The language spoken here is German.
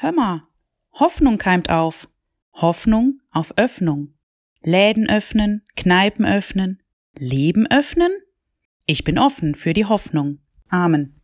Hör mal, Hoffnung keimt auf. Hoffnung auf Öffnung. Läden öffnen, Kneipen öffnen, Leben öffnen? Ich bin offen für die Hoffnung. Amen.